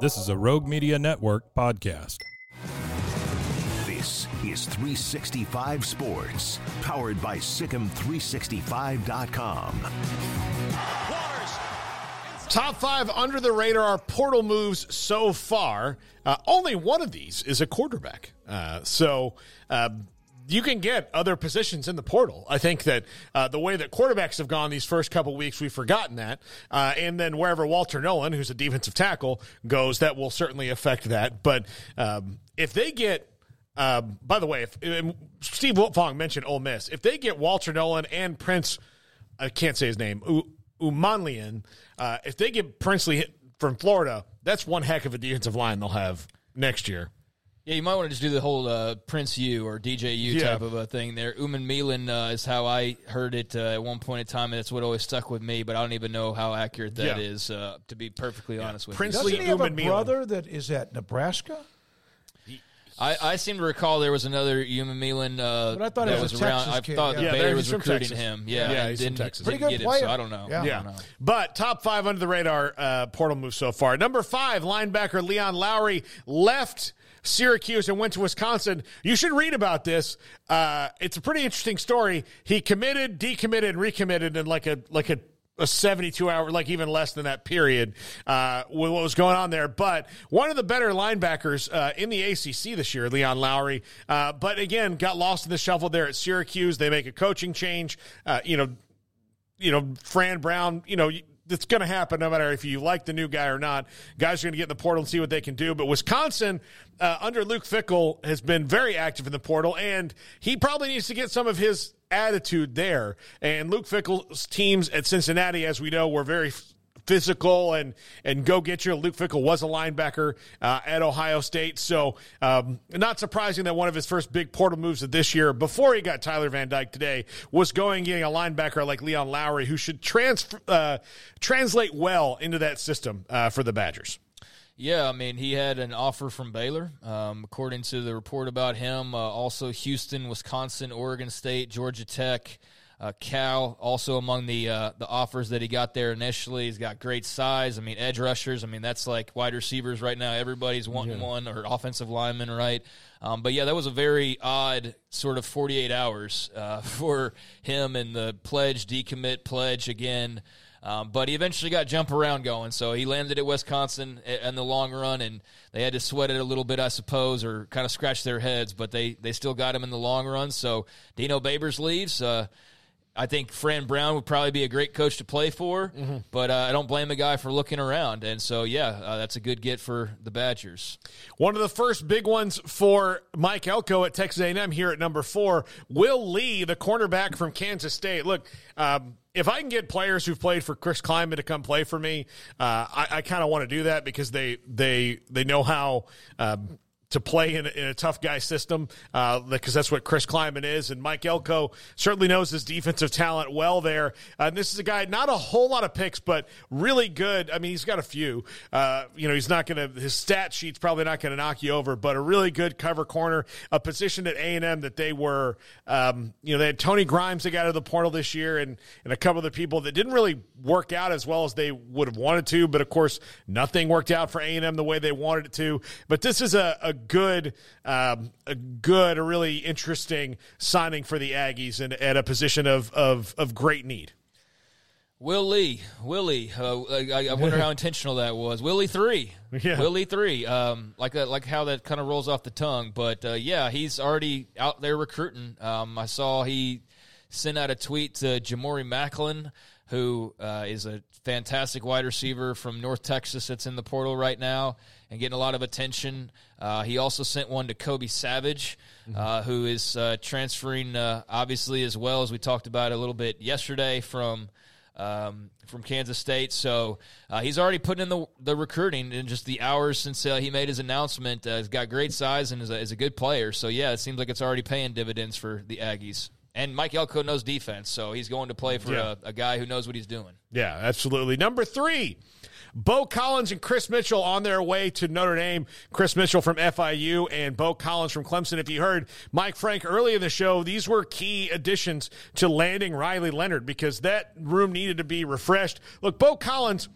This is a Rogue Media Network podcast. This is 365 Sports, powered by SicEm365.com. Top five under the radar are portal moves so far. Uh, only one of these is a quarterback. Uh, so uh, you can get other positions in the portal. I think that uh, the way that quarterbacks have gone these first couple weeks, we've forgotten that. Uh, and then wherever Walter Nolen, who's a defensive tackle, goes, that will certainly affect that. But um, if they get um, by the way, if, Steve Wiltfong mentioned Ole Miss, if they get Walter Nolen and Prince, I can't say his name, U- Umanlian, uh, if they get Princely from Florida, that's one heck of a defensive line they'll have next year. Yeah, you might want to just do the whole uh, Prince U or DJ U Yeah. type of a thing there. Uman Milan uh, is how I heard it uh, at one point in time, and that's what always stuck with me. But I don't even know how accurate that Yeah. is, uh, to be perfectly honest with Princely Doesn't he have a Milan. brother that is at Nebraska? you. I, I seem to recall there was another Uman Milan uh, But I thought he that was was, a around. Texas I kid, thought yeah. the Yeah, Baylor was from recruiting Texas. him. Yeah, Yeah, and he's from didn't, Texas. Pretty Pretty good good get it, so player. I don't know. Yeah. I don't know. But top five under the radar uh, portal move so far. Number five, linebacker Leon Lowery left Syracuse and went to Wisconsin. You should read about this. Uh, it's a pretty interesting story. He committed, decommitted, recommitted in like a like a a 72 hour, like even less than that period, uh, with what was going on there. But one of the better linebackers uh, in the ACC this year, Leon Lowery. Uh, but again, got lost in the shuffle there at Syracuse. They make a coaching change. Uh, you know, you know, Fran Brown, you know, it's going to happen no matter if you like the new guy or not. Guys are going to get in the portal and see what they can do. But Wisconsin, uh, under Luke Fickell, has been very active in the portal, and he probably needs to get some of his attitude there. And Luke Fickell's teams at Cincinnati, as we know, were very physical and and go get you. Luke Fickell was a linebacker uh, at Ohio State, so um, not surprising that one of his first big portal moves of this year, before he got Tyler Van Dyke today, was going getting a linebacker like Leon Lowery, who should uh, translate well into that system uh, for the Badgers. Yeah, I mean, he had an offer from Baylor, um, according to the report about him. Uh, also, Houston, Wisconsin, Oregon State, Georgia Tech, uh, Cal, also among the uh, the offers that he got there initially. He's got great size. I mean, edge rushers. I mean, that's like wide receivers right now. Everybody's wanting one or offensive lineman, right? Um, but yeah, that was a very odd sort of 48 hours uh, for him and the pledge, decommit, pledge again. Um, but he eventually got jump around going, so he landed at Wisconsin in the long run, and they had to sweat it a little bit, I suppose, or kind of scratch their heads. But they they still got him in the long run. So Dino Babers leaves. Uh, I think Fran Brown would probably be a great coach to play for, but uh, I don't blame the guy for looking around. And so, yeah, uh, that's a good get for the Badgers. One of the first big ones for Mike Elko at Texas A&M here at number four. Will Lee, the cornerback from Kansas State. Look, um, if I can get players who've played for Chris Klieman to come play for me, uh, I, I kind of want to do that because they they they know how. Um, to play in a, in a tough guy system uh, because that's what Chris Klieman is. And Mike Elko certainly knows his defensive talent well there. Uh, and this is a guy, not a whole lot of picks, but really good. I mean, he's got a few. Uh, you know, he's not going to, his stat sheet's probably not going to knock you over, but a really good cover corner, a position at A&M that they were, um, you know, they had Tony Grimes that got out of the portal this year and, and a couple of the people that didn't really work out as well as they would have wanted to. But of course, nothing worked out for A&M the way they wanted it to. But this is a, a good, um, a good, a really interesting signing for the Aggies and at a position of, of, of great need. Will Lee, Willie. Uh, I, I wonder how intentional that was. Willie three, Yeah. Willie three. Um, like that, like how that kind of rolls off the tongue. But uh, yeah, he's already out there recruiting. Um, I saw he sent out a tweet to Ja'Mori Maclin, who uh, is a fantastic wide receiver from North Texas that's in the portal right now and getting a lot of attention. Uh, he also sent one to Kobe Savage, uh, who is uh, transferring, uh, obviously, as well as we talked about a little bit yesterday from um, from Kansas State. So uh, he's already putting in the the recruiting in just the hours since uh, he made his announcement. Uh, he's got great size and is a, is a good player. So yeah, it seems like it's already paying dividends for the Aggies. And Mike Elko knows defense, so he's going to play for Yeah. a, a guy who knows what he's doing. Yeah, absolutely. Number three, Beaux Collins and Kris Mitchell on their way to Notre Dame. Kris Mitchell from FIU and Beaux Collins from Clemson. If you heard Mike Frank early in the show, these were key additions to landing Riley Leonard because that room needed to be refreshed. Look, Beaux Collins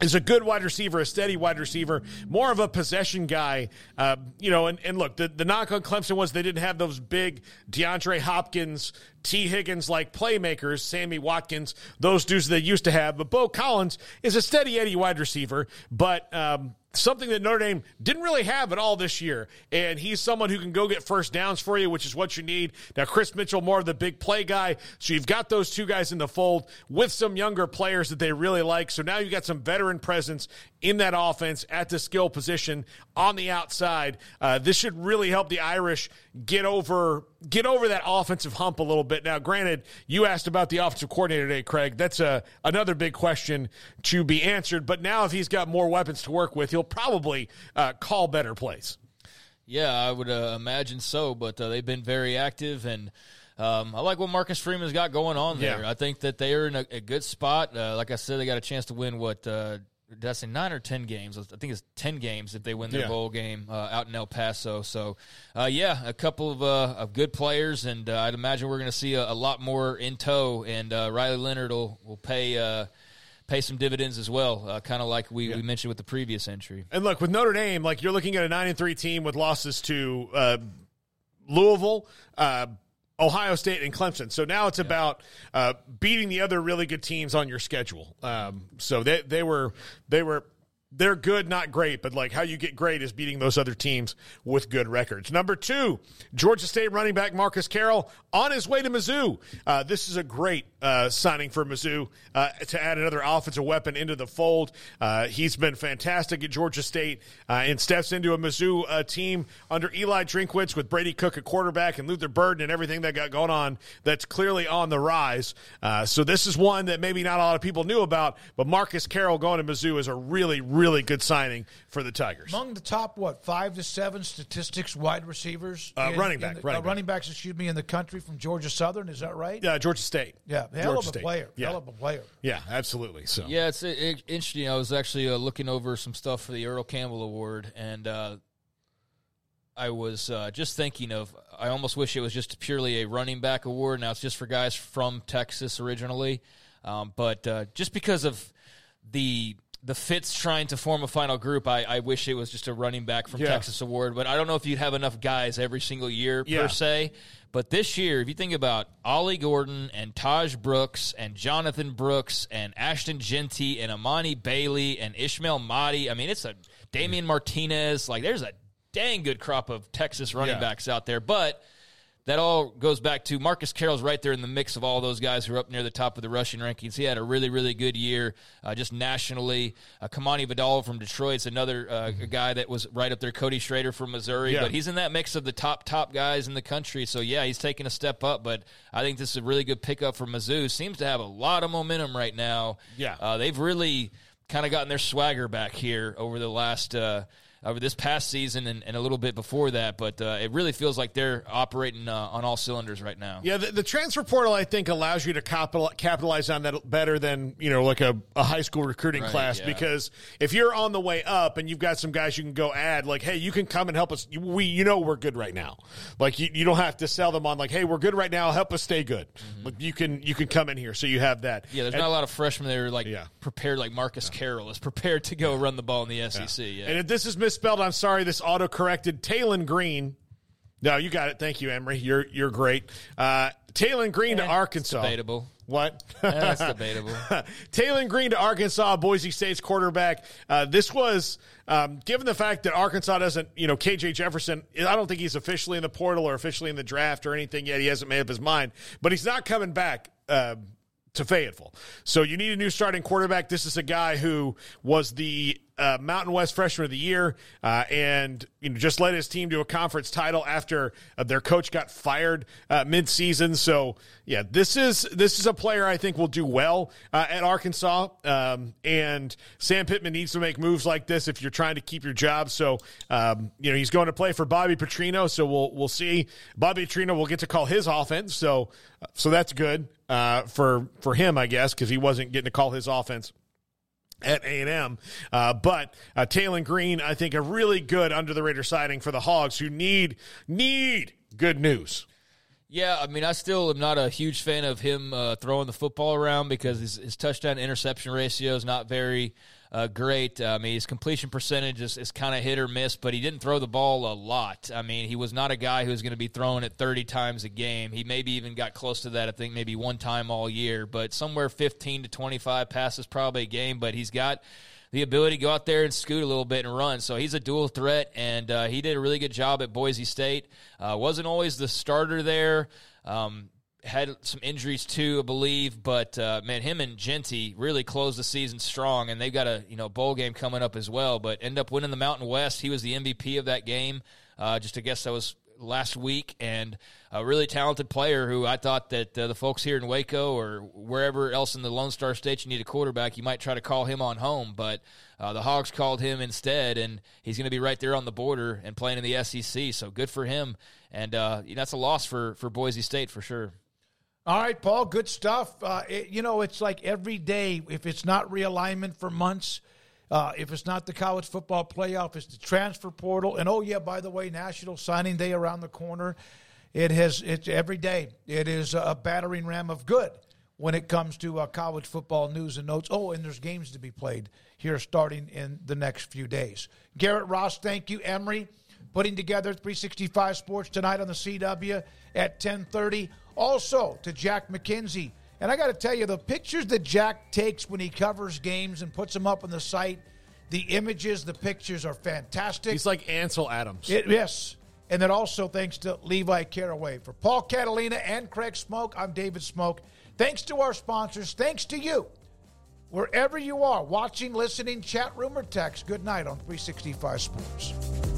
is a good wide receiver, a steady wide receiver, more of a possession guy. Uh, you know, and, and look, the, the knock on Clemson was they didn't have those big DeAndre Hopkins, Tee Higgins like playmakers, Sammy Watkins, those dudes they used to have. But Beaux Collins is a steady Eddie wide receiver, but um, something that Notre Dame didn't really have at all this year. And he's someone who can go get first downs for you, which is what you need. Now, Kris Mitchell, more of the big play guy. So you've got those two guys in the fold with some younger players that they really like. So now you've got some veteran presence in that offense at the skill position on the outside. Uh, this should really help the Irish get over get over that offensive hump a little bit. Now, granted, you asked about the offensive coordinator today, Craig. That's a another big question to be answered. But now, if he's got more weapons to work with, he'll probably uh, call better plays. Yeah, I would uh, imagine so, but uh, they've been very active, and um, I like what Marcus Freeman's got going on there. Yeah. I think that they are in a, a good spot. Uh, like I said, they got a chance to win what uh, did I say nine or ten games? I think it's ten games if they win their Yeah. bowl game uh, out in El Paso. So, uh, yeah, a couple of, uh, of good players, and uh, I'd imagine we're going to see a, a lot more in tow. And uh, Riley Leonard will will pay. Uh, Pay some dividends as well, uh, kind of like we, we mentioned with the previous entry. And look, with Notre Dame, like you're looking at a nine and three team with losses to uh, Louisville, uh, Ohio State, and Clemson. So now it's about uh, beating the other really good teams on your schedule. Um, so they they were they were. They're good, not great, but like how you get great is beating those other teams with good records. Number two, Georgia State running back Marcus Carroll on his way to Mizzou. Uh, this is a great uh, signing for Mizzou uh, to add another offensive weapon into the fold. Uh, he's been fantastic at Georgia State uh, and steps into a Mizzou uh, team under Eli Drinkwitz with Brady Cook at quarterback and Luther Burden and everything that got going on that's clearly on the rise. Uh, so this is one that maybe not a lot of people knew about, but Marcus Carroll going to Mizzou is a really, really good signing for the Tigers. Among the top, what, five to seven statistics wide receivers? Uh, running back, the- running back. running backs, excuse me, in the country from Georgia Southern. Is that right? Uh, Georgia State. Yeah, hell Georgia of a State. player. Yeah. Hell of a player. Yeah, absolutely. So Yeah, it's it, interesting. I was actually uh, looking over some stuff for the Earl Campbell Award, and uh, I was uh, just thinking of. I almost wish it was just purely a running back award. Now it's just for guys from Texas originally, um, but uh, just because of the the fits trying to form a final group, I, I wish it was just a running back from Yeah. Texas award. But I don't know if you'd have enough guys every single year Yeah. per se. But this year, if you think about Ollie Gordon and Tahj Brooks and Jonathan Brooks and Ashton Jeanty and Amani Bailey and Ismail Mahdi, I mean, it's a Damien Martinez. Like, there's a dang good crop of Texas running Yeah. backs out there. But that all goes back to Marcus Carroll's right there in the mix of all those guys who are up near the top of the rushing rankings. He had a really, really good year uh, just nationally. Uh, Kimani Vidal from Detroit's another uh, guy that was right up there. Cody Schrader from Missouri, Yeah. but he's in that mix of the top top guys in the country. So yeah, he's taking a step up. But I think this is a really good pickup for Mizzou. Seems to have a lot of momentum right now. Yeah. uh, they've really kind of gotten their swagger back here over the last. Over this past season and, and a little bit before that, but uh, it really feels like they're operating uh, on all cylinders right now. Yeah, the, the transfer portal I think allows you to capital, capitalize on that better than you know like a, a high school recruiting Right, class yeah. because if you're on the way up and you've got some guys you can go add like hey you can come and help us we you know we're good right now like you, you don't have to sell them on like hey we're good right now help us stay good like you can you can come in here so you have that Mm-hmm. Yeah, there's And- not a lot of freshmen that are like Yeah. prepared, like Marcus Carroll is prepared to go run the ball in the SEC. Yeah, And if this is misspelled, I'm sorry. This auto corrected. Taylen Green. No, you got it. Thank you, Emery. You're you're great. Uh, Taylen Green to Eh, Arkansas. it's debatable. What? Eh, that's debatable. Taylen Green to Arkansas, Boise State's quarterback. Uh, this was um, given the fact that Arkansas doesn't, you know, KJ Jefferson. I don't think he's officially in the portal or officially in the draft or anything yet. He hasn't made up his mind, but he's not coming back. Uh, to Fayetteville. So you need a new starting quarterback. This is a guy who was the uh, Mountain West Freshman of the Year, uh, and you know just led his team to a conference title after uh, their coach got fired uh, midseason. So yeah, this is this is a player I think will do well uh, at Arkansas. Um, and Sam Pittman needs to make moves like this if you're trying to keep your job. So um, you know he's going to play for Bobby Petrino. So we'll we'll see. Bobby Petrino will get to call his offense. So so that's good uh, for for him, I guess, because he wasn't getting to call his offense at A&M. Uh, but uh, Taylen Green, I think, a really good under the radar signing for the Hogs who need need good news. Yeah, I mean, I still am not a huge fan of him uh, throwing the football around because his, his touchdown interception ratio is not very uh, great. I mean, his completion percentage is, is kind of hit or miss, but he didn't throw the ball a lot. I mean, he was not a guy who was going to be throwing it 30 times a game. He maybe even got close to that, I think, maybe one time all year, but somewhere 15 to 25 passes probably a game. But he's got the ability to go out there and scoot a little bit and run. So he's a dual threat, and uh, he did a really good job at Boise State. Uh, wasn't always the starter there. Um, had some injuries too, I believe. But uh, man, him and Jeanty really closed the season strong, and they've got a you know bowl game coming up as well. But end up winning the Mountain West. He was the MVP of that game. Uh, just I guess that was last week, and a really talented player who I thought that uh, the folks here in Waco or wherever else in the Lone Star State you need a quarterback, you might try to call him on home, but uh, the Hogs called him instead, and he's going to be right there on the border and playing in the SEC. So good for him, and uh, that's a loss for for Boise State for sure. All right, Paul, good stuff. Uh, it, you know, it's like every day, if it's not realignment for months, uh, if it's not the college football playoff, it's the transfer portal. And oh, yeah, by the way, National Signing Day around the corner. It has, it's every day. It is a battering ram of good when it comes to uh, college football news and notes. Oh, and there's games to be played here starting in the next few days. Garrett Ross, thank you. Emery putting together 365 Sports tonight on the CW at 1030. Also to Jack McKenzie. And I got to tell you, the pictures that Jack takes when he covers games and puts them up on the site, the images, the pictures are fantastic. He's like Ansel Adams. It, yes. And then also thanks to Levi Caraway. For Paul Catalina and Craig Smoke, I'm David Smoke. Thanks to our sponsors. Thanks to you. Wherever you are, watching, listening, chat room, or text, good night on 365 Sports.